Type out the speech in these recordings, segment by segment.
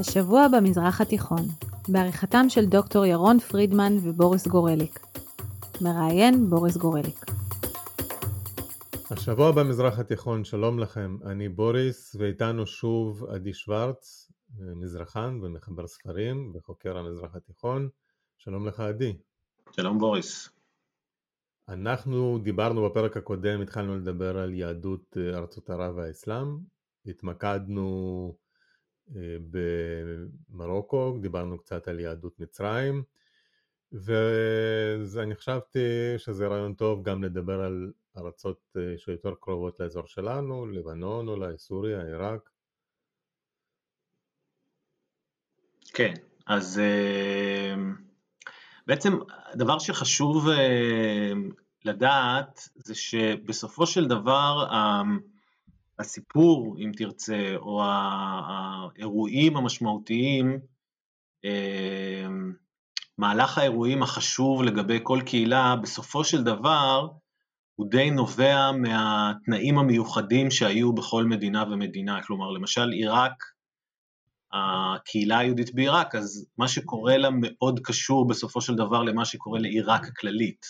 השבוע במזרח התיכון, בעריכתם של דוקטור ירון פרידמן ובוריס גורליק. מראיין בוריס גורליק. השבוע במזרח התיכון, שלום לכם, אני בוריס ואיתנו שוב עדי שוורץ, מזרחן ומחבר ספרים וחוקר המזרח התיכון. שלום לך עדי. שלום בוריס. אנחנו דיברנו בפרק הקודם, התחלנו לדבר על יהדות ארצות ערב והאסלאם, התמקדנו אה, במרוקו, דיברנו קצת על יהדות מצרים, ואני חשבתי שזה רעיון טוב גם לדבר על ארצות אה, שיותר קרובות לאזור שלנו, לבנון אולי, סוריה, עיראק. כן, אז אה, בעצם הדבר שחשוב לדעת זה שבסופו של דבר הסיפור, אם תרצה, או האירועים המשמעותיים, אמ, מהלך האירועים החשוב לגבי כל קהילה, בסופו של דבר הוא די נובע מהתנאים המיוחדים שהיו בכל מדינה ומדינה. כלומר, למשל עיראק, הקהילה היהודית בעיראק, אז מה שקורה לה מאוד קשור בסופו של דבר למה שקורה לעיראק הכללית.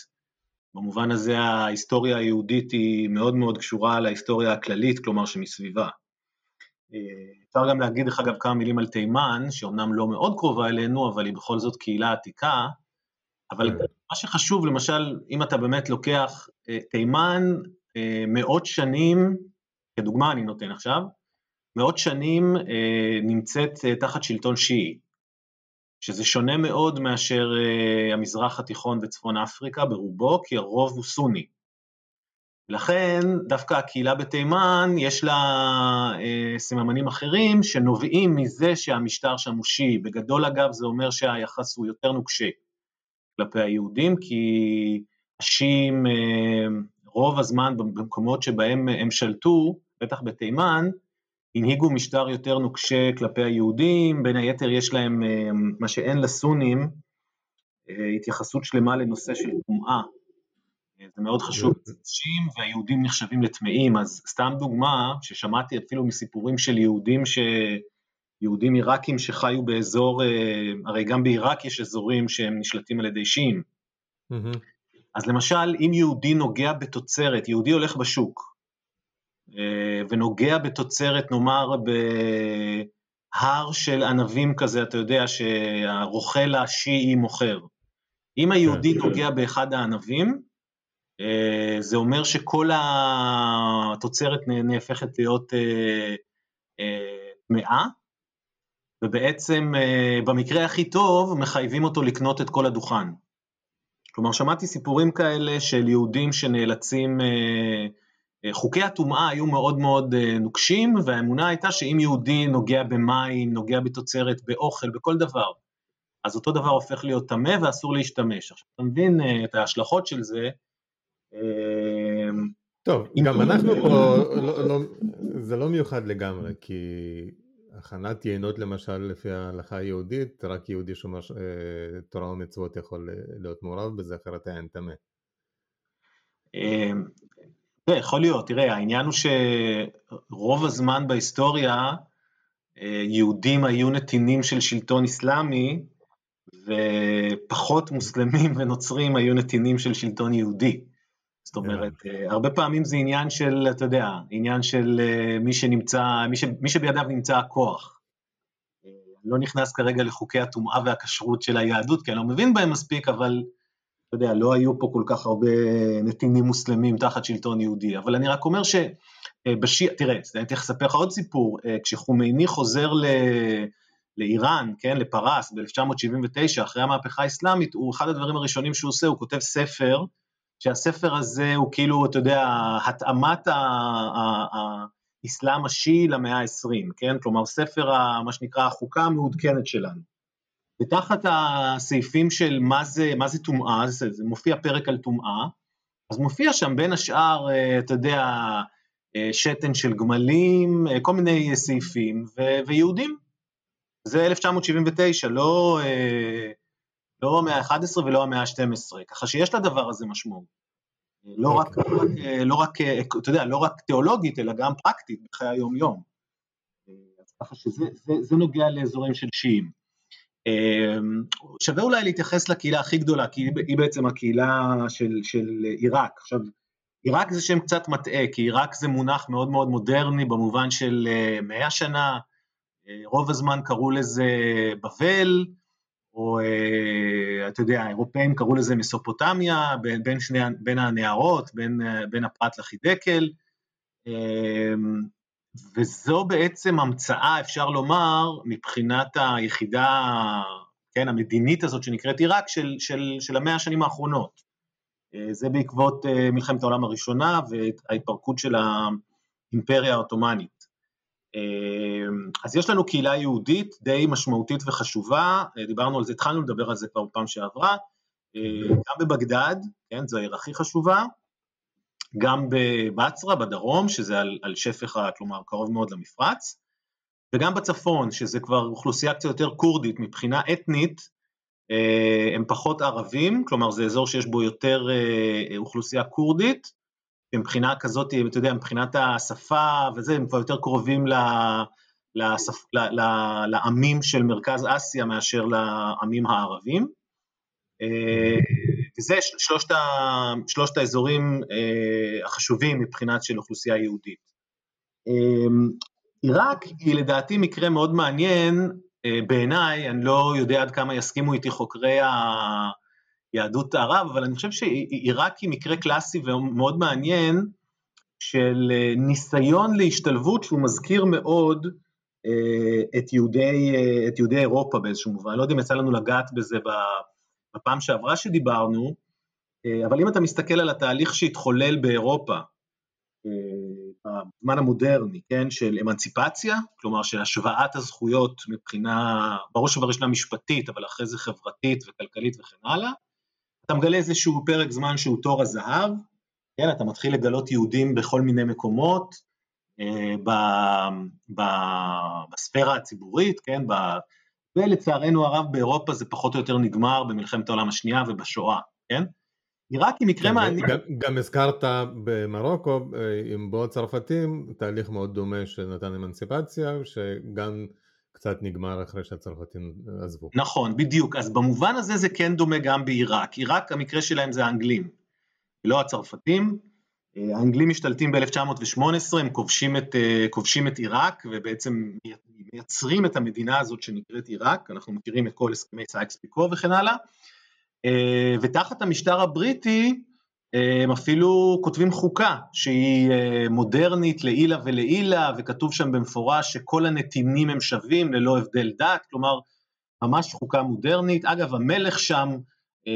במובן הזה ההיסטוריה היהודית היא מאוד מאוד קשורה להיסטוריה הכללית, כלומר שמסביבה. אה, אפשר גם להגיד דרך אגב כמה מילים על תימן, שאומנם לא מאוד קרובה אלינו, אבל היא בכל זאת קהילה עתיקה, אבל כן. מה שחשוב, למשל, אם אתה באמת לוקח אה, תימן, אה, מאות שנים, כדוגמה אני נותן עכשיו, מאות שנים נמצאת תחת שלטון שיעי. שזה שונה מאוד מאשר המזרח התיכון וצפון אפריקה ברובו, כי הרוב הוא סוני. לכן דווקא הקהילה בתימן יש לה uh, סממנים אחרים שנובעים מזה שהמשטר שם הוא שיעי. בגדול אגב זה אומר שהיחס הוא יותר נוקשה כלפי היהודים, כי השיעים uh, רוב הזמן במקומות שבהם הם שלטו, בטח בתימן, הנהיגו משטר יותר נוקשה כלפי היהודים, בין היתר יש להם, אה, מה שאין לסונים, אה, התייחסות שלמה לנושא של טומאה. אה, זה מאוד חשוב, נשים והיהודים נחשבים לטמאים, אז סתם דוגמה, ששמעתי אפילו מסיפורים של יהודים ש... יהודים עיראקים שחיו באזור, הרי גם בעיראק יש אזורים שהם נשלטים על ידי שיעים. Mm-hmm. אז למשל, אם יהודי נוגע בתוצרת, יהודי הולך בשוק, אה, ונוגע בתוצרת, נאמר, בהר של ענבים כזה, אתה יודע, שהרוכל השיעי מוכר. אם היהודי כן, כן. נוגע באחד הענבים, אה, זה אומר שכל התוצרת נהפכת להיות טמאה, ובעצם במקרה הכי טוב מחייבים אותו לקנות את כל הדוכן. כלומר, שמעתי סיפורים כאלה של יהודים שנאלצים אה, חוקי הטומאה היו מאוד מאוד אה, נוקשים, והאמונה הייתה שאם יהודי נוגע במים, נוגע בתוצרת, באוכל, בכל דבר, אז אותו דבר הופך להיות טמא ואסור להשתמש. עכשיו, אתה מבין אה, את ההשלכות של זה. טוב, גם אנחנו פה, לא, לא, זה לא מיוחד לגמרי, כי הכנת יינות למשל לפי ההלכה היהודית, רק יהודי שומר תורה ומצוות יכול להיות מעורב בזה, אחרת היה טמא. תראה, יכול להיות, תראה, העניין הוא שרוב הזמן בהיסטוריה אה, יהודים היו נתינים של שלטון אסלאמי, ופחות מוסלמים ונוצרים היו נתינים של שלטון יהודי. זאת אומרת, אה, הרבה פעמים זה עניין של, אתה יודע, עניין של אה, מי שנמצא, מי, ש, מי שבידיו נמצא הכוח. אני לא נכנס כרגע לחוקי הטומאה והכשרות של היהדות, כי אני לא מבין בהם מספיק, אבל אתה יודע, לא היו פה כל כך הרבה נתינים מוסלמים תחת שלטון יהודי, אבל אני רק אומר שבשיעה, תראה, אני צריך לספר לך עוד סיפור, אה, כשחומייני חוזר ל... לאיראן, כן, לפרס ב-1979, אחרי המהפכה האסלאמית, הוא אחד הדברים הראשונים שהוא עושה, הוא כותב ספר, שהספר הזה הוא כאילו, אתה יודע, התאמת האסלאם השיעי למאה ה-20, כן? כלומר, ספר, מה שנקרא, החוקה המעודכנת שלנו. ותחת הסעיפים של מה זה, טומאה, זה, זה מופיע פרק על טומאה, אז מופיע שם בין השאר, אה, אתה יודע, אה, שתן של גמלים, אה, כל מיני סעיפים, ו, ויהודים. זה 1979, לא, לא המאה ה-11 ולא המאה ה-12, ככה שיש לדבר הזה משמעות. לא רק, לא רק, אתה יודע, לא רק תיאולוגית, אלא גם פרקטית בחיי היום-יום. ככה שזה זה, זה נוגע לאזורים של שיעים. אמ, שווה אולי להתייחס לקהילה הכי גדולה, כי היא בעצם הקהילה של, של עיראק. עכשיו, עיראק זה שם קצת מטעה, כי עיראק זה מונח מאוד מאוד מודרני במובן של אה, מאה שנה, אה, רוב הזמן קראו לזה בבל, או אה, אתה יודע, האירופאים קראו לזה מסופוטמיה, בין, שני, בין הנערות, בין, בין הפרת לחידקל, אמ, וזו בעצם המצאה, אפשר לומר, מבחינת היחידה, כן, המדינית הזאת שנקראת עיראק, של, של, של המאה השנים האחרונות. אה, זה בעקבות אה, מלחמת העולם הראשונה וההתפרקות של האימפריה העות'מאנית. אה, אז יש לנו קהילה יהודית די משמעותית וחשובה, דיברנו על זה, התחלנו לדבר על זה כבר בפעם שעברה, גם בבגדד, כן, זו העיר הכי חשובה, גם בבצרה, בדרום, שזה על, על שפך, כלומר קרוב מאוד למפרץ, וגם בצפון, שזה כבר אוכלוסייה קצת יותר כורדית מבחינה אתנית, אה, הם פחות ערבים, כלומר זה אזור שיש בו יותר אה, אוכלוסייה כורדית, מבחינה כזאת, אתה יודע, מבחינת השפה וזה, הם כבר יותר קרובים ל, לשפ, ל, ל, לעמים של מרכז אסיה מאשר לעמים הערבים. אה, וזה שלושת, ה, שלושת האזורים החשובים מבחינת של אוכלוסייה יהודית. עיראק היא לדעתי מקרה מאוד מעניין אה, בעיניי, אני לא יודע עד כמה יסכימו איתי חוקרי יהדות ערב, אבל אני חושב שעיראק היא מקרה קלאסי ומאוד מעניין של אה, ניסיון להשתלבות שהוא מזכיר מאוד אה, את יהודי, את יהודי אירופה באיזשהו מובן, לא יודע אם יצא לנו לגעת בזה בפעם שעברה שדיברנו, אבל אם אתה מסתכל על התהליך שהתחולל באירופה, בזמן המודרני, כן, של אמנציפציה, כלומר של השוואת הזכויות מבחינה, בראש ובראשונה משפטית, אבל אחרי זה חברתית וכלכלית וכן הלאה, אתה מגלה איזשהו פרק זמן שהוא תור הזהב, כן, אתה מתחיל לגלות יהודים בכל מיני מקומות, אה, ב, ב, בספירה הציבורית, כן, ב, ולצערנו הרב באירופה זה פחות או יותר נגמר במלחמת העולם השנייה ובשואה, כן? עיראק היא מקרה כן, מעניין. גם, גם הזכרת במרוקו אה, עם בוא צרפתים תהליך מאוד דומה שנתן אמנסיפציה שגם קצת נגמר אחרי שהצרפתים עזבו. נכון, בדיוק, אז במובן הזה זה כן דומה גם בעיראק. עיראק המקרה שלהם זה האנגלים, לא הצרפתים. אה, האנגלים משתלטים ב-1918, הם כובשים את, אה, כובשים את עיראק ובעצם מייצרים את המדינה הזאת שנקראת עיראק, אנחנו מכירים את כל הסכמי סייקס פיקו וכן הלאה. אה, ותחת המשטר הבריטי הם אפילו כותבים חוקה שהיא אה, מודרנית לעילה ולעילה, וכתוב שם במפורש שכל הנתינים הם שווים ללא הבדל דת, כלומר ממש חוקה מודרנית. אגב, המלך שם,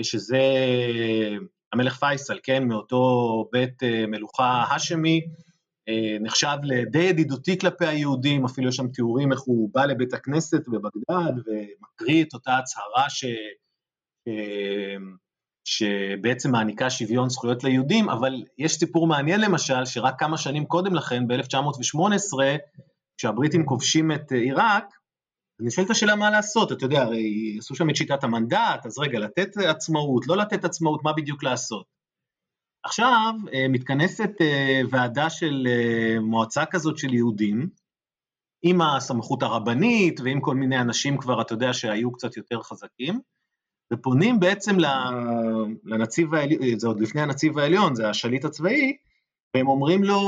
שזה המלך פייסל, כן, מאותו בית מלוכה האשמי, נחשב לדי ידידותי כלפי היהודים, אפילו יש שם תיאורים איך הוא בא לבית הכנסת בבגדד ומקריא את אותה הצהרה ש... שבעצם מעניקה שוויון זכויות ליהודים, אבל יש סיפור מעניין למשל, שרק כמה שנים קודם לכן, ב-1918, כשהבריטים כובשים את עיראק, אני שואל את השאלה מה לעשות, אתה יודע, הרי עשו שם את שיטת המנדט, אז רגע, לתת עצמאות, לא לתת עצמאות, מה בדיוק לעשות? עכשיו אה, מתכנסת אה, ועדה של אה, מועצה כזאת של יהודים, עם הסמכות הרבנית ועם כל מיני אנשים כבר, אתה יודע, שהיו קצת יותר חזקים, ופונים בעצם לנציב העליון, זה עוד לפני הנציב העליון, זה השליט הצבאי, והם אומרים לו,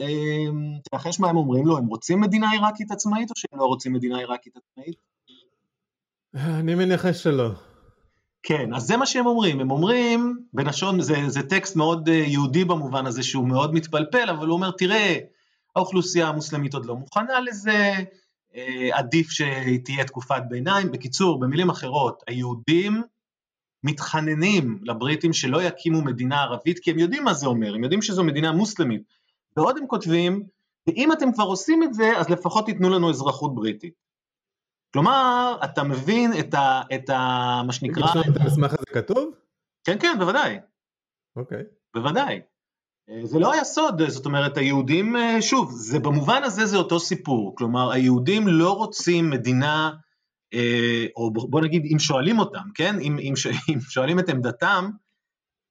אמ, תנחש מה הם אומרים לו, הם רוצים מדינה עיראקית עצמאית או שהם לא רוצים מדינה עיראקית עצמאית? אני מניח שלא. כן, אז זה מה שהם אומרים, הם אומרים, בלשון, זה, זה טקסט מאוד אה, יהודי במובן הזה שהוא מאוד מתפלפל, אבל הוא אומר, תראה, האוכלוסייה המוסלמית עוד לא מוכנה לזה, עדיף שהיא תהיה תקופת ביניים. בקיצור, במילים אחרות, היהודים מתחננים לבריטים שלא יקימו מדינה ערבית, כי הם יודעים מה זה אומר, הם יודעים שזו מדינה מוסלמית. ועוד הם כותבים, ואם אתם כבר עושים את זה, אז לפחות תיתנו לנו אזרחות בריטית. כלומר, אתה מבין את ה... את ה מה שנקרא... יש לנו את המסמך הזה כתוב? כן, כן, בוודאי. אוקיי. Okay. בוודאי. אה, זה לא היה סוד, זאת אומרת היהודים, אה, שוב, זה במובן הזה זה אותו סיפור, כלומר היהודים לא רוצים מדינה, אה, או בוא נגיד אם שואלים אותם, כן, אם, אם, אם שואלים את עמדתם,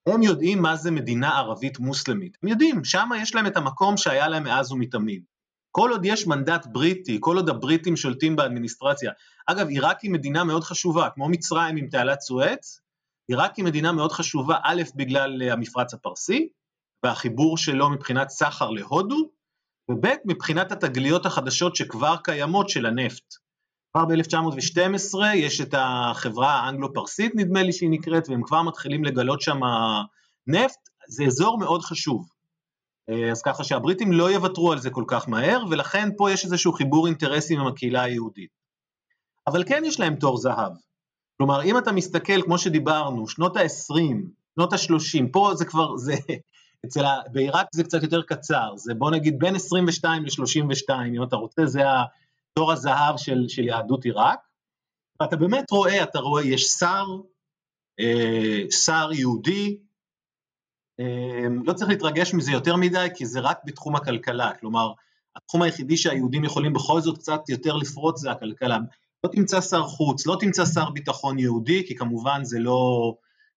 הם יודעים מה זה מדינה ערבית מוסלמית, הם יודעים, שם יש להם את המקום שהיה להם מאז ומתמיד. כל עוד יש מנדט בריטי, כל עוד הבריטים שולטים באדמיניסטרציה. אגב, עיראק היא מדינה מאוד חשובה, כמו מצרים עם תעלת סואץ, עיראק היא מדינה מאוד חשובה, א', בגלל המפרץ הפרסי, והחיבור שלו מבחינת סחר להודו, וב', מבחינת התגליות החדשות שכבר קיימות של הנפט. כבר ב-1912 יש את החברה האנגלו-פרסית, נדמה לי שהיא נקראת, והם כבר מתחילים לגלות שם נפט, זה אזור מאוד חשוב. אה, אז ככה שהבריטים לא יוותרו על זה כל כך מהר, ולכן פה יש איזשהו חיבור אינטרסים עם הקהילה היהודית. אבל כן יש להם תור זהב. כלומר, אם אתה מסתכל, כמו שדיברנו, שנות ה-20, שנות ה-30, פה זה כבר, זה, אצל ה... בעיראק זה קצת יותר קצר, זה בוא נגיד בין 22 ל-32, אם אתה רוצה, זה תור הזהב של, של יהדות עיראק. ואתה באמת רואה, אתה רואה, יש שר, אה, שר יהודי, אמ, לא צריך להתרגש מזה יותר מדי, כי זה רק בתחום הכלכלה, כלומר, התחום היחידי שהיהודים יכולים בכל זאת קצת יותר לפרוץ זה הכלכלה. לא תמצא שר חוץ, לא תמצא שר ביטחון יהודי, כי כמובן זה לא,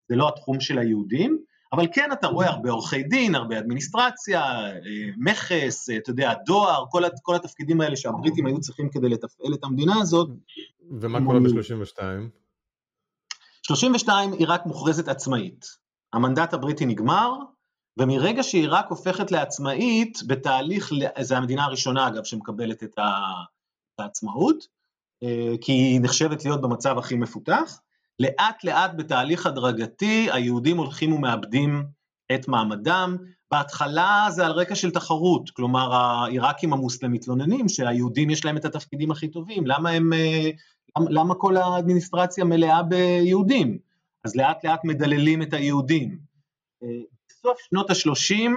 זה לא התחום של היהודים, אבל כן אתה רואה הרבה עורכי דין, הרבה אדמיניסטרציה, אה, מכס, אה, אתה יודע, דואר, כל, כל התפקידים האלה שהבריטים היו צריכים כדי לתפעל את המדינה הזאת. ומה קורה ב-32? 32 היא רק מוכרזת עצמאית. המנדט הבריטי נגמר, ומרגע שעיראק הופכת לעצמאית, בתהליך, זו המדינה הראשונה אגב שמקבלת את העצמאות, אה, כי היא נחשבת להיות במצב הכי מפותח, לאט לאט בתהליך הדרגתי היהודים הולכים ומאבדים את מעמדם, בהתחלה זה על רקע של תחרות, כלומר העיראקים המוסלמים מתלוננים שהיהודים יש להם את התפקידים הכי טובים, למה הם, אה, למה כל האדמיניסטרציה מלאה ביהודים? אז לאט לאט מדללים את היהודים. אה, בסוף שנות ה-30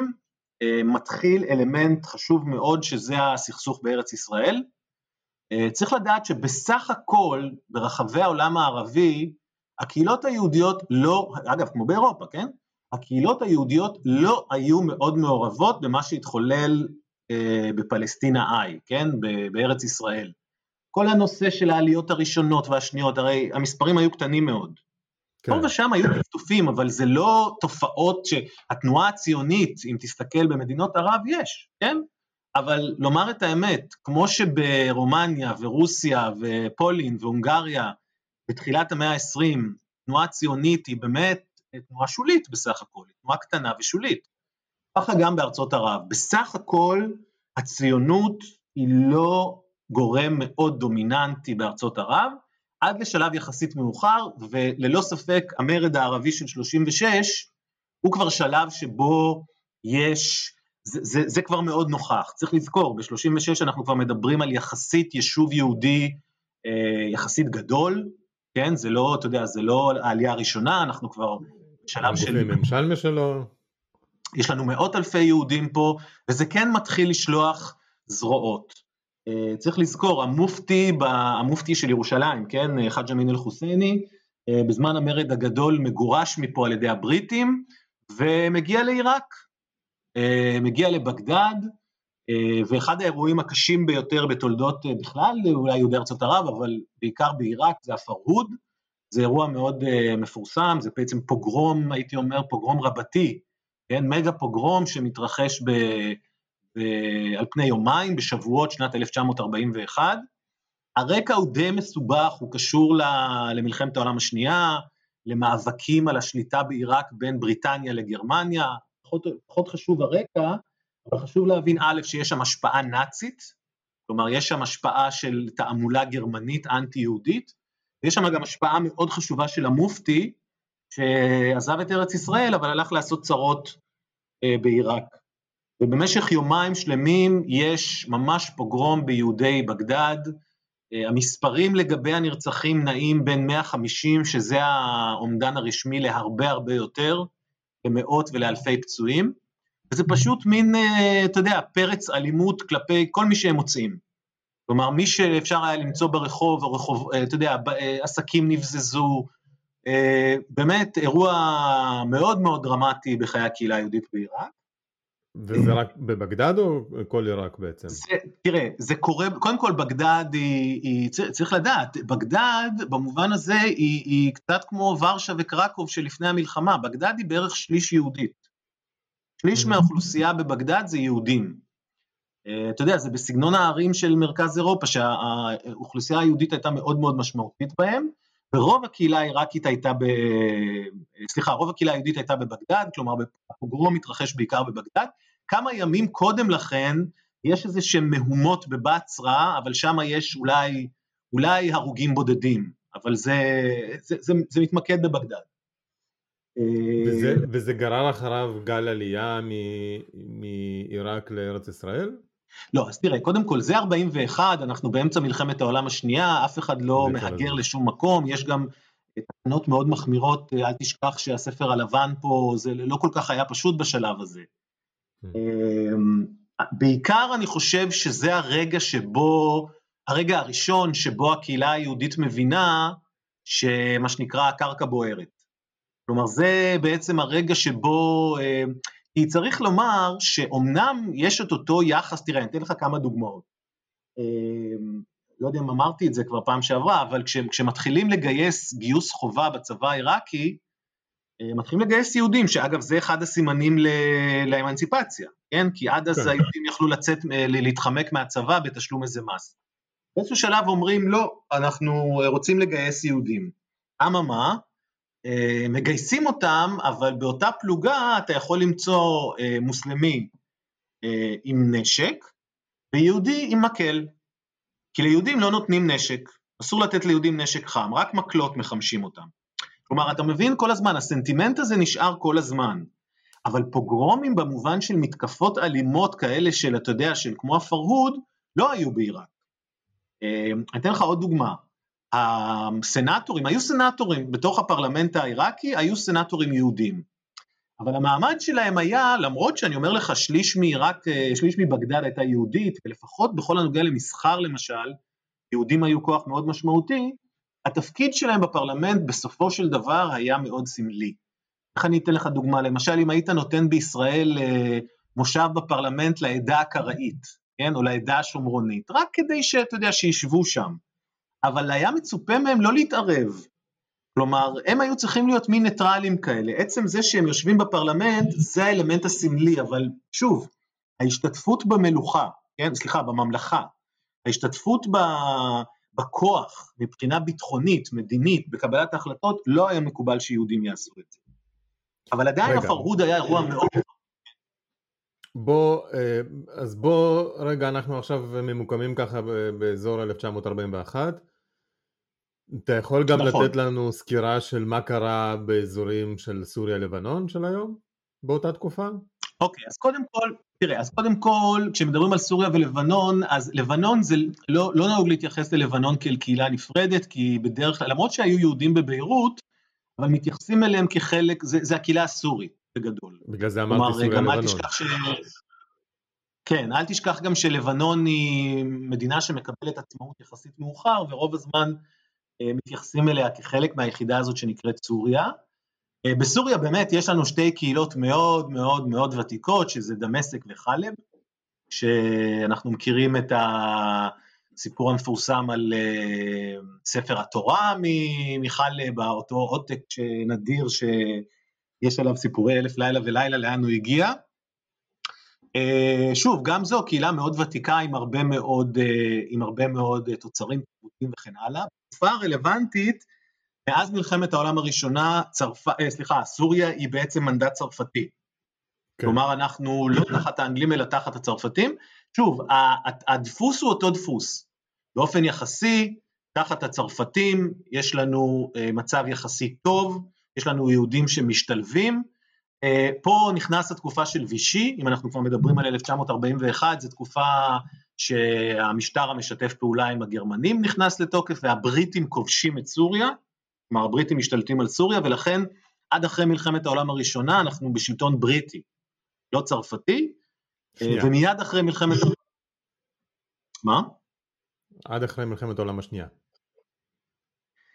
אה, מתחיל אלמנט חשוב מאוד שזה הסכסוך בארץ ישראל. אה, צריך לדעת שבסך הכל ברחבי העולם הערבי הקהילות היהודיות לא, אגב כמו באירופה, כן? הקהילות היהודיות לא היו מאוד מעורבות במה שהתחולל אה, בפלסטינה איי, כן? בארץ ישראל. כל הנושא של העליות הראשונות והשניות, הרי המספרים היו קטנים מאוד. כן. פה ושם היו טפטופים, אבל זה לא תופעות שהתנועה הציונית, אם תסתכל במדינות ערב, יש, כן? אבל לומר את האמת, כמו שברומניה ורוסיה ופולין והונגריה בתחילת המאה ה-20, תנועה ציונית היא באמת תנועה שולית בסך הכל, תנועה קטנה ושולית. ככה גם בארצות ערב. בסך הכל הציונות היא לא גורם מאוד דומיננטי בארצות ערב, עד לשלב יחסית מאוחר, וללא ספק המרד הערבי של 36 הוא כבר שלב שבו יש, זה, זה, זה כבר מאוד נוכח. צריך לזכור, ב-36 אנחנו כבר מדברים על יחסית יישוב יהודי אה, יחסית גדול, כן? זה לא, אתה יודע, זה לא העלייה הראשונה, אנחנו כבר בשלב של... ממשל משלו. יש לנו מאות אלפי יהודים פה, וזה כן מתחיל לשלוח זרועות. אה, צריך לזכור, המופתי, המופתי של ירושלים, כן, חאג' אמין אל-חוסייני, אה, בזמן המרד הגדול מגורש מפה על ידי הבריטים, ומגיע לעיראק, אה, מגיע לבגדד, ואחד האירועים הקשים ביותר בתולדות בכלל, אולי יהודי ארצות ערב, אבל בעיקר בעיראק, זה הפרהוד, זה אירוע מאוד מפורסם, זה בעצם פוגרום, הייתי אומר, פוגרום רבתי, כן, מגה פוגרום שמתרחש ב... על פני יומיים בשבועות שנת 1941. הרקע הוא די מסובך, הוא קשור למלחמת העולם השנייה, למאבקים על השליטה בעיראק בין בריטניה לגרמניה, פחות, פחות חשוב הרקע, אבל חשוב להבין א', שיש שם השפעה נאצית, כלומר יש שם השפעה של תעמולה גרמנית אנטי-יהודית, ויש שם גם השפעה מאוד חשובה של המופתי, שעזב את ארץ ישראל, אבל הלך לעשות צרות אה, בעיראק. ובמשך יומיים שלמים יש ממש פוגרום ביהודי בגדד, אה, המספרים לגבי הנרצחים נעים בין 150, שזה האומדן הרשמי, להרבה הרבה יותר, למאות ולאלפי פצועים, וזה פשוט מין, אה, אתה יודע, פרץ אלימות כלפי כל מי שהם מוצאים. כלומר, מי שאפשר היה למצוא ברחוב, או רחוב, אה, אתה יודע, עסקים נבזזו, באמת אירוע מאוד מאוד דרמטי בחיי הקהילה היהודית בעיראק. וזה רק בבגדד או כל עיראק בעצם? זה, תראה, זה קורה, קודם כל בגדד היא, היא צריך לדעת, בגדד במובן הזה היא, היא קצת כמו ורשה וקרקוב שלפני המלחמה, בגדד היא בערך שליש יהודית. שליש מהאוכלוסייה בבגדד זה יהודים. אה, אתה יודע, זה בסגנון הערים של מרכז אירופה, שהאוכלוסייה היהודית הייתה מאוד מאוד משמעותית בהם, ורוב הקהילה העיראקית הייתה ב... סליחה, רוב הקהילה היהודית הייתה בבגדד, כלומר הפוגרום מתרחש בעיקר בבגדד. כמה ימים קודם לכן יש איזה שהם מהומות בבצרה, אבל שם יש אולי, אולי הרוגים בודדים, אבל זה, זה, זה, זה מתמקד בבגדד. וזה, וזה גרר אחריו גל עלייה מעיראק לארץ ישראל? לא, אז תראה, קודם כל זה 41, אנחנו באמצע מלחמת העולם השנייה, אף אחד לא מהגר לשום מקום, יש גם תקנות מאוד מחמירות, אל תשכח שהספר הלבן פה, זה לא כל כך היה פשוט בשלב הזה. Hmm. אמ, בעיקר אני חושב שזה הרגע שבו, הרגע הראשון שבו הקהילה היהודית מבינה שמה שנקרא הקרקע בוערת. כלומר, זה בעצם הרגע שבו, אמ, כי צריך לומר שאומנם יש את אותו יחס, תראה, אני אתן לך כמה דוגמאות. אמ, לא יודע אם אמרתי את זה כבר פעם שעברה, אבל כש, כשמתחילים לגייס גיוס חובה בצבא העיראקי, אה, מתחילים לגייס יהודים, שאגב זה אחד הסימנים לאמנציפציה, כן? כי עד אז כן. היהודים יכלו לצאת, אה, להתחמק מהצבא בתשלום איזה מס. באיזשהו שלב אומרים לא, אנחנו רוצים לגייס יהודים. אממה, אה, מגייסים אותם, אבל באותה פלוגה אתה יכול למצוא אה, מוסלמי אה, עם נשק ויהודי עם מקל. כי ליהודים לא נותנים נשק, אסור לתת ליהודים נשק חם, רק מקלות מחמשים אותם. כלומר, אתה מבין כל הזמן, הסנטימנט הזה נשאר כל הזמן. אבל פוגרומים במובן של מתקפות אלימות כאלה של, אתה יודע, של כמו הפרהוד, לא היו בעיראק. אני אתן לך עוד דוגמה. הסנטורים, היו סנטורים בתוך הפרלמנט העיראקי, היו סנטורים יהודים. אבל המעמד שלהם היה, למרות שאני אומר לך שליש מעיראק, שליש מבגדד הייתה יהודית, ולפחות בכל הנוגע למסחר למשל, יהודים היו כוח מאוד משמעותי, התפקיד שלהם בפרלמנט בסופו של דבר היה מאוד סמלי. איך אני אתן לך דוגמה? למשל, אם היית נותן בישראל אה, מושב בפרלמנט לעדה הקראית, כן, או לעדה השומרונית, רק כדי שאתה יודע, שישבו שם. אבל היה מצופה מהם לא להתערב. כלומר, הם היו צריכים להיות מין ניטרלים כאלה. עצם זה שהם יושבים בפרלמנט, זה האלמנט הסמלי, אבל שוב, ההשתתפות במלוכה, כן, סליחה, בממלכה, ההשתתפות ב... בכוח מבחינה ביטחונית, מדינית, בקבלת ההחלטות, לא היה מקובל שיהודים יעשו את זה. אבל עדיין הפרהוד היה אירוע מאוד... בוא, אה, אז בוא, רגע, אנחנו עכשיו ממוקמים ככה באזור 1941. אתה יכול גם נכון. לתת לנו סקירה של מה קרה באזורים של סוריה-לבנון של היום, באותה תקופה? אוקיי, אז קודם כל, תראה, אז קודם כל, כשמדברים על סוריה ולבנון, אז לבנון זה לא, לא נהוג להתייחס ללבנון כאל קהילה נפרדת, כי בדרך כלל, למרות שהיו יהודים בביירות, אבל מתייחסים אליהם כחלק, זה, זה הקהילה הסורית בגדול. בגלל זה אמרתי סוריה-לבנון. ש... כן, אל תשכח גם שלבנון היא מדינה שמקבלת עצמאות יחסית מאוחר, ורוב הזמן אה, מתייחסים אליה כחלק מהיחידה הזאת שנקראת סוריה. אה, בסוריה באמת יש לנו שתי קהילות מאוד מאוד מאוד ותיקות, שזה דמשק וחלב, שאנחנו מכירים את הסיפור המפורסם על אה, ספר התורה מחלב, אותו עותק נדיר שיש עליו סיפורי אלף לילה ולילה, לאן הוא הגיע. שוב, גם זו קהילה מאוד ותיקה עם הרבה מאוד, עם הרבה מאוד תוצרים תרבותיים וכן הלאה. בתקופה הרלוונטית, מאז מלחמת העולם הראשונה, צרפ... אה, סליחה, סוריה היא בעצם מנדט צרפתי. כן. כלומר, אנחנו לא תחת האנגלים אלא תחת הצרפתים. שוב, הדפוס הוא אותו דפוס. באופן יחסי, תחת הצרפתים יש לנו אה, מצב יחסי טוב, יש לנו יהודים שמשתלבים. אה, פה נכנס התקופה של וישי, אם אנחנו כבר מדברים על 1941, זו תקופה שהמשטר המשתף פעולה עם הגרמנים נכנס לתוקף והבריטים כובשים את סוריה, כלומר הבריטים משתלטים על סוריה ולכן עד אחרי מלחמת העולם הראשונה אנחנו בשלטון בריטי, לא צרפתי, שנייה. ומיד אחרי מלחמת... מה? עד אחרי מלחמת העולם השנייה.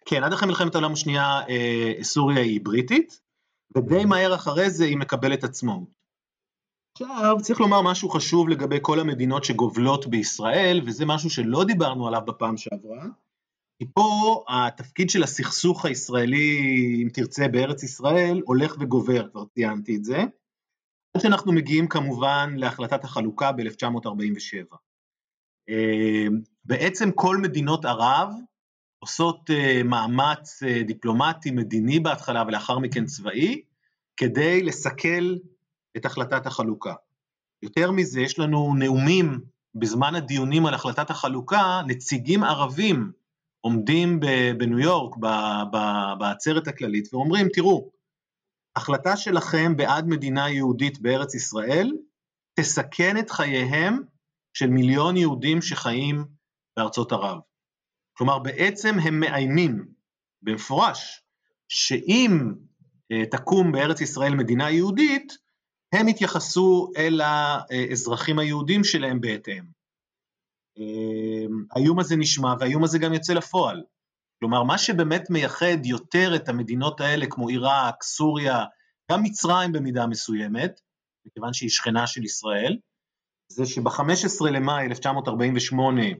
כן, עד אחרי מלחמת העולם השנייה אה, סוריה היא בריטית, ודי מהר אחרי זה היא מקבלת עצמאות. עכשיו צריך לומר משהו חשוב לגבי כל המדינות שגובלות בישראל, וזה משהו שלא דיברנו עליו בפעם שעברה, כי פה התפקיד של הסכסוך הישראלי, אם תרצה, בארץ ישראל, הולך וגובר, כבר ציינתי את זה. עד שאנחנו מגיעים כמובן להחלטת החלוקה ב-1947. בעצם כל מדינות ערב עושות מאמץ דיפלומטי מדיני בהתחלה ולאחר מכן צבאי, כדי לסכל את החלטת החלוקה. יותר מזה, יש לנו נאומים בזמן הדיונים על החלטת החלוקה, נציגים ערבים עומדים בניו יורק, בעצרת הכללית, ואומרים, תראו, החלטה שלכם בעד מדינה יהודית בארץ ישראל תסכן את חייהם של מיליון יהודים שחיים בארצות ערב. כלומר, בעצם הם מאיימים במפורש שאם אה, תקום בארץ ישראל מדינה יהודית, הם יתייחסו אל האזרחים היהודים שלהם בהתאם. אה, האיום הזה נשמע והאיום הזה גם יוצא לפועל. כלומר, מה שבאמת מייחד יותר את המדינות האלה, כמו עיראק, סוריה, גם מצרים במידה מסוימת, מכיוון שהיא שכנה של ישראל, זה שב-15 למאי 1948 אה,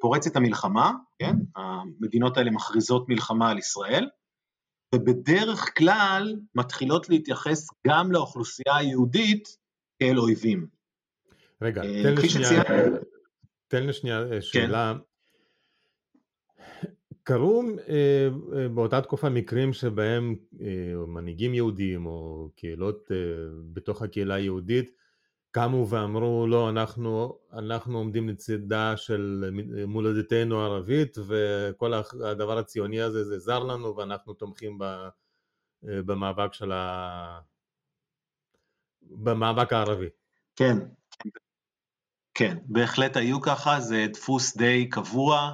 פורצת המלחמה, כן? המדינות האלה מכריזות מלחמה על ישראל, ובדרך כלל מתחילות להתייחס גם לאוכלוסייה היהודית כאל אויבים. רגע, אה, תן לי שנייה, תן לי שנייה אה. שאלה. קרו אה, אה, באותה תקופה מקרים שבהם אה, מנהיגים יהודים או קהילות אה, בתוך הקהילה היהודית קמו ואמרו לא אנחנו, אנחנו עומדים לצידה של מולדתנו הערבית וכל הדבר הציוני הזה זה זר לנו ואנחנו תומכים ב, במאבק של ה... במאבק הערבי. כן, כן, בהחלט היו ככה, זה דפוס די קבוע,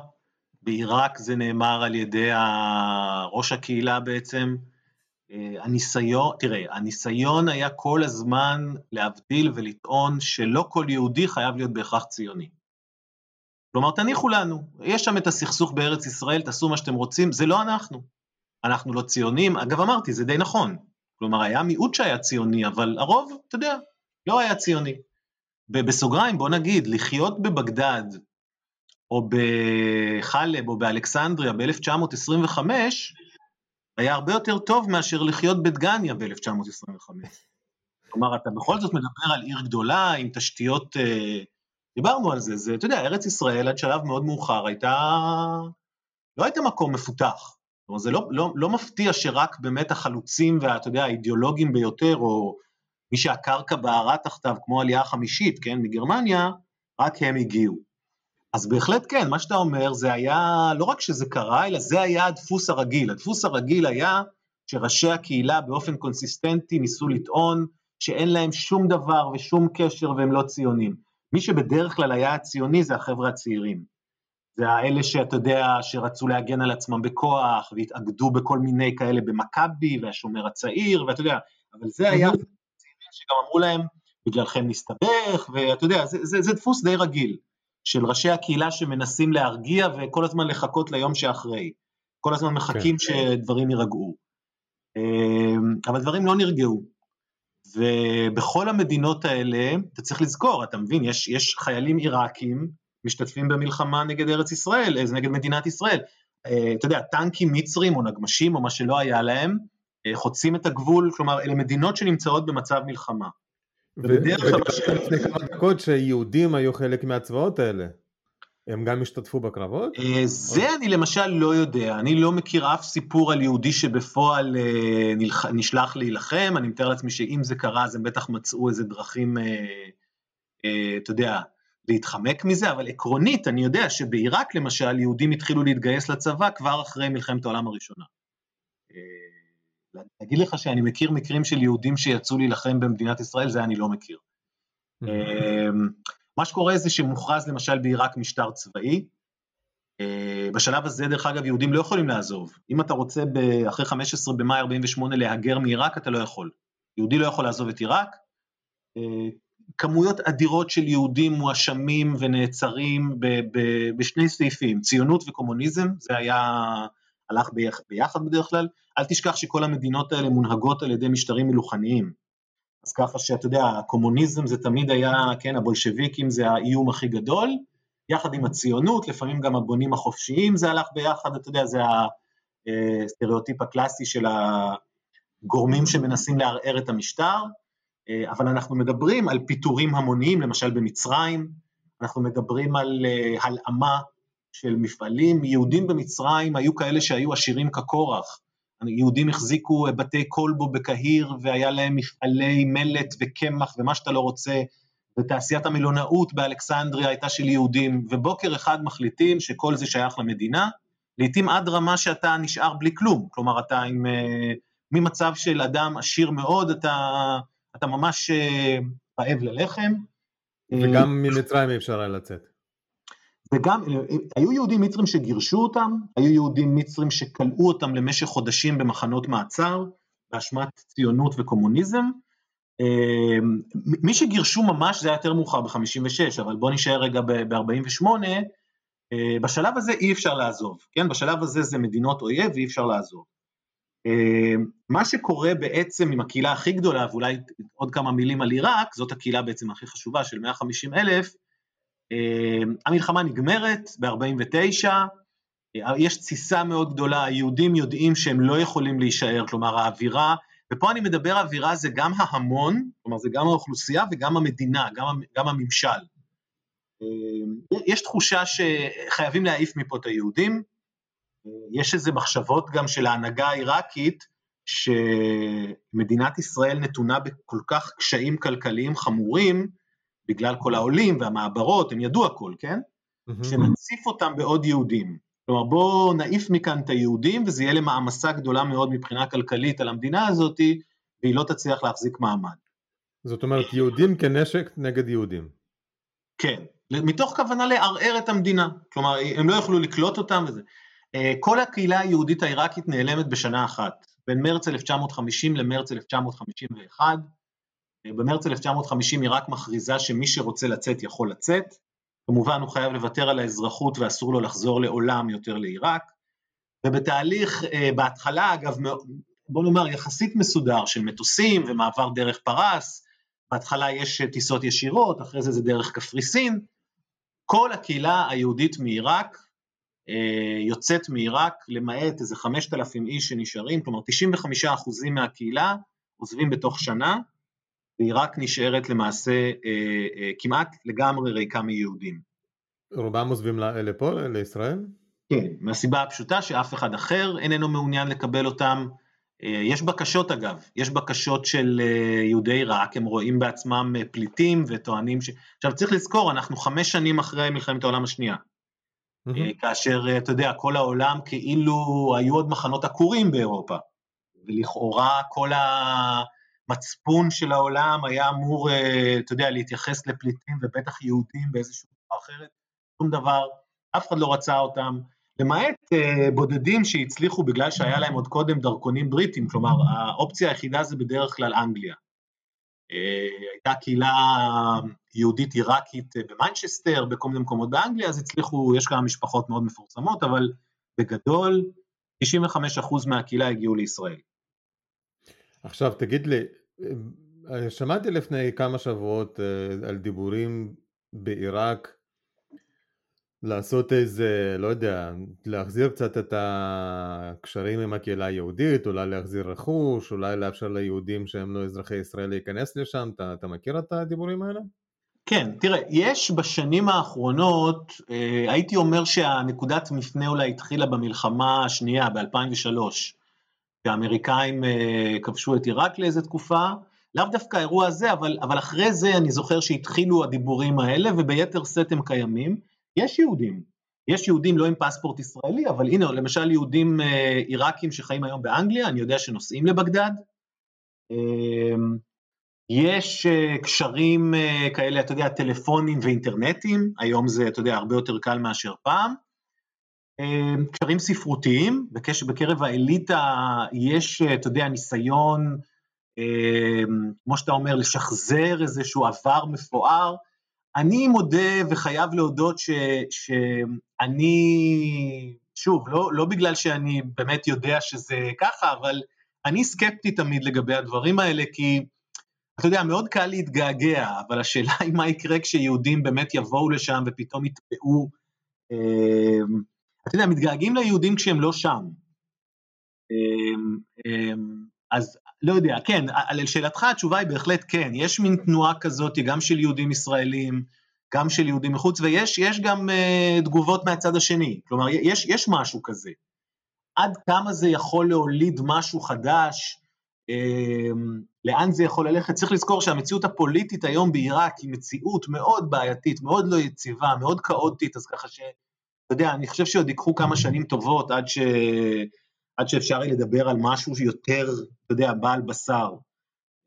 בעיראק זה נאמר על ידי ראש הקהילה בעצם, הניסיון, תראה, הניסיון היה כל הזמן להבדיל ולטעון שלא כל יהודי חייב להיות בהכרח ציוני. כלומר, תניחו לנו, יש שם את הסכסוך בארץ ישראל, תעשו מה שאתם רוצים, זה לא אנחנו. אנחנו לא ציונים, אגב אמרתי, זה די נכון. כלומר, היה מיעוט שהיה ציוני, אבל הרוב, אתה יודע, לא היה ציוני. בסוגריים, בוא נגיד, לחיות בבגדד, או בחלב, או באלכסנדריה ב-1925, היה הרבה יותר טוב מאשר לחיות בדגניה ב-1925. כלומר, אתה בכל זאת מדבר על עיר גדולה עם תשתיות, אה, דיברנו על זה, זה, אתה יודע, ארץ ישראל עד שלב מאוד מאוחר הייתה, לא הייתה מקום מפותח. כלומר, זה לא, לא, לא מפתיע שרק באמת החלוצים ואתה יודע, האידיאולוגים ביותר, או מי שהקרקע בערה תחתיו, כמו העלייה החמישית, כן, מגרמניה, רק הם הגיעו. אז בהחלט כן, מה שאתה אומר זה היה, לא רק שזה קרה, אלא זה היה הדפוס הרגיל. הדפוס הרגיל היה שראשי הקהילה באופן קונסיסטנטי ניסו לטעון שאין להם שום דבר ושום קשר והם לא ציונים. מי שבדרך כלל היה הציוני זה החבר'ה הצעירים. זה האלה שאתה יודע, שרצו להגן על עצמם בכוח והתאגדו בכל מיני כאלה במכבי והשומר הצעיר, ואתה יודע, אבל זה היה צעירים שגם אמרו להם, בגללכם נסתבך, ואתה יודע, זה, זה, זה דפוס די רגיל. של ראשי הקהילה שמנסים להרגיע וכל הזמן לחכות ליום שאחרי. כל הזמן מחכים כן. שדברים יירגעו. אמ, אבל דברים לא נרגעו. ובכל המדינות האלה, אתה צריך לזכור, אתה מבין, יש, יש חיילים עיראקים משתתפים במלחמה נגד ארץ ישראל, אה, נגד מדינת ישראל. אה, אתה יודע, טנקים מצרים או נגמשים או מה שלא היה להם, אה, חוצים את הגבול, כלומר, אלה מדינות שנמצאות במצב מלחמה. לפני כמה דקות שיהודים היו חלק מהצבאות האלה. הם גם השתתפו בקרבות? אה, זה אני למשל לא יודע, אני לא מכיר אף סיפור על יהודי שבפועל אה, נשלח להילחם, אני מתאר לעצמי שאם זה קרה אז הם בטח מצאו איזה דרכים, אה, אתה יודע, להתחמק מזה, אבל עקרונית אני יודע שבעיראק למשל יהודים התחילו להתגייס לצבא כבר אחרי מלחמת העולם הראשונה. להגיד לך שאני מכיר מקרים של יהודים שיצאו להילחם במדינת ישראל, זה אני לא מכיר. אמ, מה שקורה זה שמוכרז למשל בעיראק משטר צבאי, אה, בשלב הזה דרך אגב יהודים לא יכולים לעזוב, אם אתה רוצה אחרי 15 במאי 48 להגר מעיראק אתה לא יכול, יהודי לא יכול לעזוב את עיראק, אה, כמויות אדירות של יהודים מואשמים ונעצרים בשני סעיפים, ציונות וקומוניזם, זה היה הלך ביחד בדרך כלל, אל תשכח שכל המדינות האלה מונהגות על ידי משטרים מלוכניים. אז ככה שאתה יודע, הקומוניזם זה תמיד היה, כן, הבולשביקים זה האיום הכי גדול, יחד עם הציונות, לפעמים גם הבונים החופשיים זה הלך ביחד, אתה יודע, זה הסטריאוטיפ הקלאסי של הגורמים שמנסים לערער את המשטר, אה, אבל אנחנו מדברים על פיטורים המוניים, למשל במצרים, אנחנו מדברים על אה, הלאמה של מפעלים. יהודים במצרים היו כאלה שהיו עשירים כקורח. יהודים החזיקו בתי כלבו בקהיר והיה להם מפעלי מלט וקמח ומה שאתה לא רוצה, ותעשיית המלונאות באלכסנדריה הייתה של יהודים, ובוקר אחד מחליטים שכל זה שייך למדינה, לעתים עד רמה שאתה נשאר בלי כלום, כלומר אתה עם, אה, ממצב של אדם עשיר מאוד, אתה, אתה ממש אה, רעב ללחם. וגם ממצרים אי אפשר היה לצאת. וגם, היו יהודים מצרים שגירשו אותם, היו יהודים מצרים שכלאו אותם למשך חודשים במחנות מעצר, באשמת ציונות וקומוניזם. אה, מי שגירשו ממש זה היה יותר מאוחר ב-56, אבל בואו נשאר רגע ב-48, אה, בשלב הזה אי אפשר לעזוב, כן? בשלב הזה זה מדינות אויב ואי אפשר לעזוב. אה, מה שקורה בעצם עם הקהילה הכי גדולה, ואולי עוד כמה מילים על עיראק, זאת הקהילה בעצם הכי חשובה של 150 אלף, אה, המלחמה נגמרת ב-49, יש תסיסה מאוד גדולה, היהודים יודעים שהם לא יכולים להישאר, כלומר האווירה, ופה אני מדבר האווירה זה גם ההמון, כלומר זה גם האוכלוסייה וגם המדינה, גם, גם הממשל. אה, יש תחושה שחייבים להעיף מפה את היהודים, אה, יש איזה מחשבות גם של ההנהגה העיראקית, שמדינת ישראל נתונה בכל כך קשיים כלכליים חמורים, בגלל כל העולים והמעברות, הם ידעו הכל, כן? Mm-hmm. שנציף אותם בעוד יהודים. כלומר, בואו נעיף מכאן את היהודים, וזה יהיה למעמסה גדולה מאוד מבחינה כלכלית על המדינה הזאת, והיא לא תצליח להחזיק מעמד. זאת אומרת, יהודים כנשק נגד יהודים. כן, מתוך כוונה לערער את המדינה, כלומר הם לא יוכלו לקלוט אותם וזה. אה, כל הקהילה היהודית העיראקית נעלמת בשנה אחת, בין מרץ 1950 למרץ 1951. במרץ 1950 עיראק מכריזה שמי שרוצה לצאת יכול לצאת, כמובן הוא חייב לוותר על האזרחות ואסור לו לחזור לעולם יותר לעיראק, ובתהליך, אה, בהתחלה אגב, בוא נאמר יחסית מסודר של מטוסים ומעבר דרך פרס, בהתחלה יש טיסות ישירות, אחרי זה זה דרך קפריסין, כל הקהילה היהודית מעיראק אה, יוצאת מעיראק, למעט איזה 5,000 איש שנשארים, כלומר 95% מהקהילה עוזבים בתוך שנה, ועיראק נשארת למעשה אה, אה, כמעט לגמרי ריקה מיהודים. רובם עוזבים לפה, לישראל? כן, מהסיבה הפשוטה שאף אחד אחר איננו מעוניין לקבל אותם, אה, יש בקשות אגב, יש בקשות של יהודי עיראק, הם רואים בעצמם פליטים וטוענים ש... עכשיו צריך לזכור, אנחנו חמש שנים אחרי מלחמת העולם השנייה. Mm-hmm. כאשר, אתה יודע, כל העולם כאילו היו עוד מחנות עקורים באירופה, ולכאורה כל המצפון של העולם היה אמור, אתה יודע, להתייחס לפליטים ובטח יהודים באיזושהי דבר אחרת, שום דבר, אף אחד לא רצה אותם, למעט uh, בודדים שהצליחו בגלל שהיה להם עוד קודם דרכונים בריטים, כלומר האופציה היחידה זה בדרך כלל אנגליה. Uh, הייתה קהילה יהודית עיראקית אה, במנצ'סטר, בכל מיני מקומות באנגליה, אז הצליחו, יש כמה משפחות מאוד מפורסמות, אבל בגדול 95% מהקהילה הגיעו לישראל. עכשיו תגיד לי, שמעתי לפני כמה שבועות על דיבורים בעיראק לעשות איזה, לא יודע, להחזיר קצת את הקשרים עם הקהילה היהודית, אולי להחזיר רכוש, אולי לאפשר ליהודים שהם לא אזרחי ישראל להיכנס לשם, אתה, אתה מכיר את הדיבורים האלה? כן, תראה, יש בשנים האחרונות, אה, הייתי אומר שהנקודת מפנה אולי התחילה במלחמה השנייה, ב-2003, שהאמריקאים אה, כבשו את עיראק לאיזה תקופה, לאו דווקא האירוע הזה, אבל, אבל אחרי זה אני זוכר שהתחילו הדיבורים האלה, וביתר שאת הם קיימים. יש יהודים, יש יהודים לא עם פספורט ישראלי, אבל הנה למשל יהודים אה, עיראקים שחיים היום באנגליה, אני יודע שנוסעים לבגדד. אמ, יש אה, קשרים אה, כאלה, אתה יודע, טלפונים ואינטרנטים, היום זה, אתה יודע, הרבה יותר קל מאשר פעם. אמ, קשרים ספרותיים, בקרב האליטה יש, אתה יודע, ניסיון, אמ, כמו שאתה אומר, לשחזר איזשהו עבר מפואר, אני מודה וחייב להודות ש, שאני, שוב, לא, לא בגלל שאני באמת יודע שזה ככה, אבל אני סקפטי תמיד לגבי הדברים האלה, כי אתה יודע, מאוד קל להתגעגע, אבל השאלה היא מה יקרה כשיהודים באמת יבואו לשם ופתאום יתבעו, אה, אתה יודע, מתגעגעים ליהודים כשהם לא שם. אה, אה, אז לא יודע, כן, לשאלתך התשובה היא בהחלט כן, יש מין תנועה כזאת גם של יהודים ישראלים, גם של יהודים מחוץ, ויש גם uh, תגובות מהצד השני, כלומר יש, יש משהו כזה. עד כמה זה יכול להוליד משהו חדש, uh, לאן זה יכול ללכת, צריך לזכור שהמציאות הפוליטית היום בעיראק היא מציאות מאוד בעייתית, מאוד לא יציבה, מאוד כאוטית, אז ככה ש... אתה יודע, אני חושב שעוד ייקחו כמה שנים טובות עד, ש... עד שאפשר יהיה לדבר על משהו יותר, אתה יודע, בעל בשר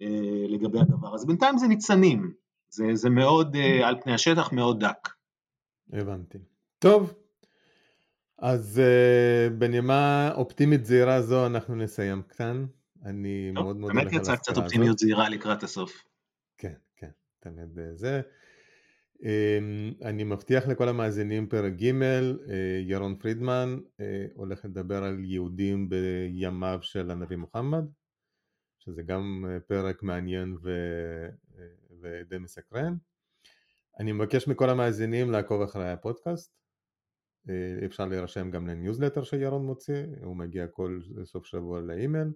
אה, לגבי הדבר. אז בינתיים זה ניצנים, זה, זה מאוד, אה, על פני השטח מאוד דק. הבנתי. טוב, אז אה, בנימה אופטימית זהירה זו אנחנו נסיים כאן. אני טוב, מאוד מאוד באמת יצא קצת אופטימיות זהירה לקראת הסוף. כן, כן, תמיד אה, זה. אמ, אני מבטיח לכל המאזינים פרק ג', אה, ירון פרידמן אה, הולך לדבר על יהודים בימיו של הנביא מוחמד, שזה גם אה, פרק מעניין ו... ודי מסקרן. אני מבקש מכל המאזינים לעקוב אחרי הפודקאסט, אפשר להירשם גם לניוזלטר שירון מוציא, הוא מגיע כל סוף שבוע לאימייל.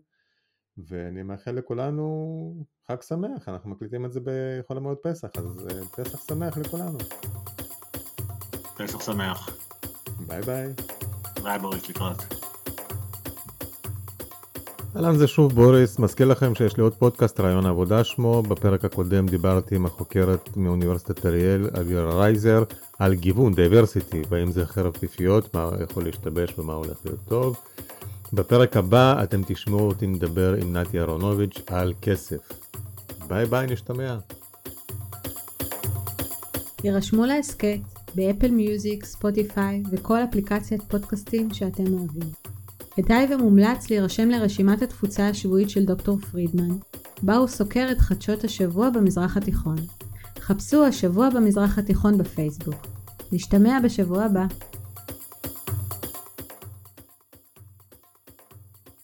ואני מאחל לכולנו חג שמח, אנחנו מקליטים את זה בחול המועד פסח, אז אה, פסח שמח לכולנו. פסח שמח. ביי ביי. ביי בוריס, לקראת. אהלן זה שוב בוריס, מזכיר לכם שיש לי עוד פודקאסט רעיון עבודה שמו, בפרק הקודם דיברתי עם החוקרת מאוניברסיטת אריאל, אבירה רייזר, על גיוון, diversity, והאם זה חרב פיפיות, מה יכול להשתבש ומה הולך להיות טוב. בפרק הבא אתם תשמעו אותי מדבר עם נתי אהרונוביץ' על כסף. ביי ביי, נשתמע. הירשמו להסכת ב Apple Music, Spotify וכל אפליקציית פודקאסטים שאתם אוהבים. כדאי ומומלץ להירשם לרשימת התפוצה השבועית של דוקטור פרידמן, בה הוא סוקר את חדשות השבוע במזרח התיכון. חפשו השבוע במזרח התיכון בפייסבוק. נשתמע בשבוע הבא.